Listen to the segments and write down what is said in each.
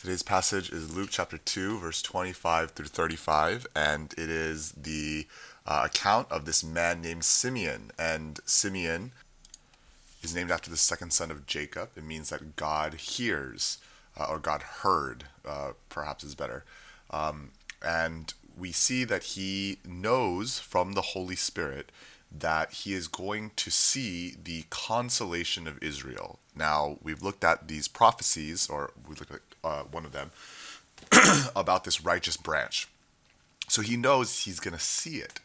Today's passage is Luke chapter 2, verse 25 through 35, and it is the uh, account of this man named Simeon. And Simeon is named after the second son of Jacob. It means that God hears, uh, or God heard, uh, perhaps is better. Um, and we see that he knows from the Holy Spirit that he is going to see the consolation of Israel. Now, we've looked at these prophecies, or we looked at uh, one of them, about this righteous branch. So he knows he's going to see it.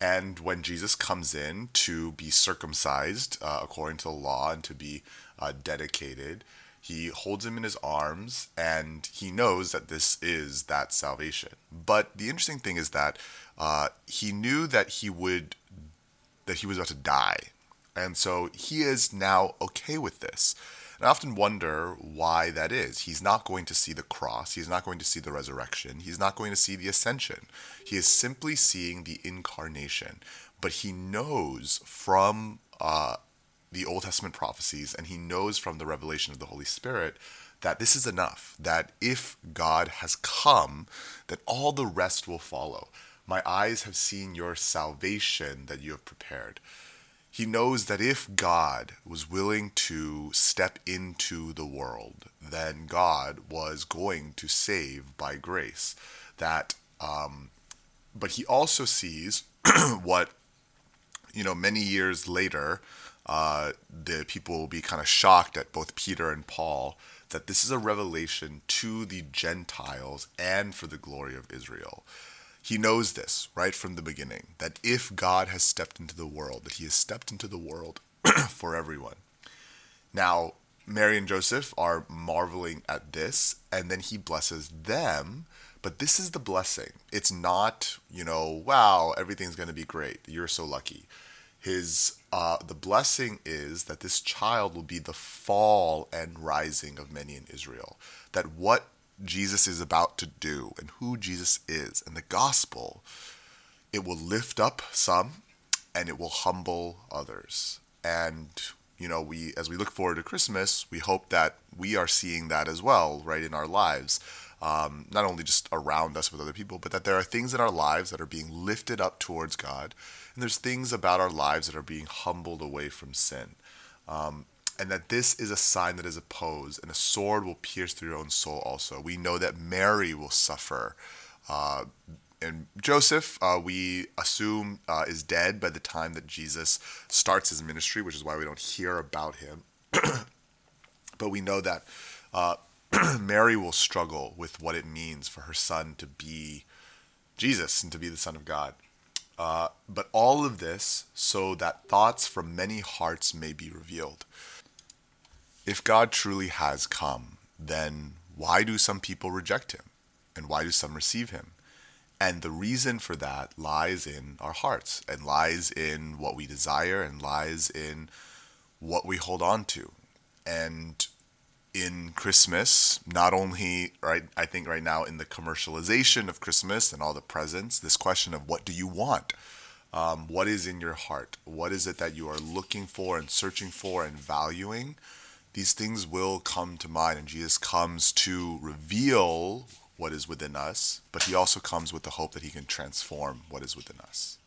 And when Jesus comes in to be circumcised uh, according to the law and to be uh, dedicated, he holds him in his arms and he knows that this is that salvation. But the interesting thing is that uh, he knew that he would that he was about to die. And so he is now okay with this. And I often wonder why that is. He's not going to see the cross. He's not going to see the resurrection. He's not going to see the ascension. He is simply seeing the incarnation. But he knows from uh, the Old Testament prophecies and he knows from the revelation of the Holy Spirit that this is enough. That if God has come, that all the rest will follow. My eyes have seen your salvation that you have prepared. He knows that if God was willing to step into the world, then God was going to save by grace. That, um, but he also sees what, you know, many years later, uh, the people will be kind of shocked at both Peter and Paul that this is a revelation to the Gentiles and for the glory of Israel. He knows this right from the beginning that if God has stepped into the world, that he has stepped into the world for everyone. Now, Mary and Joseph are marveling at this, and then he blesses them. But this is the blessing. It's not, you know, wow, everything's going to be great. You're so lucky. His uh, the blessing is that this child will be the fall and rising of many in Israel. That what Jesus is about to do and who Jesus is and the gospel, it will lift up some and it will humble others. And you know, we as we look forward to Christmas, we hope that we are seeing that as well, right, in our lives. Um, not only just around us with other people, but that there are things in our lives that are being lifted up towards God, and there's things about our lives that are being humbled away from sin. Um, and that this is a sign that is opposed, and a sword will pierce through your own soul also. We know that Mary will suffer. Uh, and Joseph, uh, we assume, uh, is dead by the time that Jesus starts his ministry, which is why we don't hear about him. but we know that uh, Mary will struggle with what it means for her son to be Jesus and to be the Son of God. Uh, but all of this so that thoughts from many hearts may be revealed. If God truly has come, then why do some people reject him? And why do some receive him? And the reason for that lies in our hearts and lies in what we desire and lies in what we hold on to. And in Christmas, not only right I think right now in the commercialization of Christmas and all the presents, this question of what do you want? Um, what is in your heart? What is it that you are looking for and searching for and valuing? These things will come to mind, and Jesus comes to reveal what is within us, but he also comes with the hope that he can transform what is within us.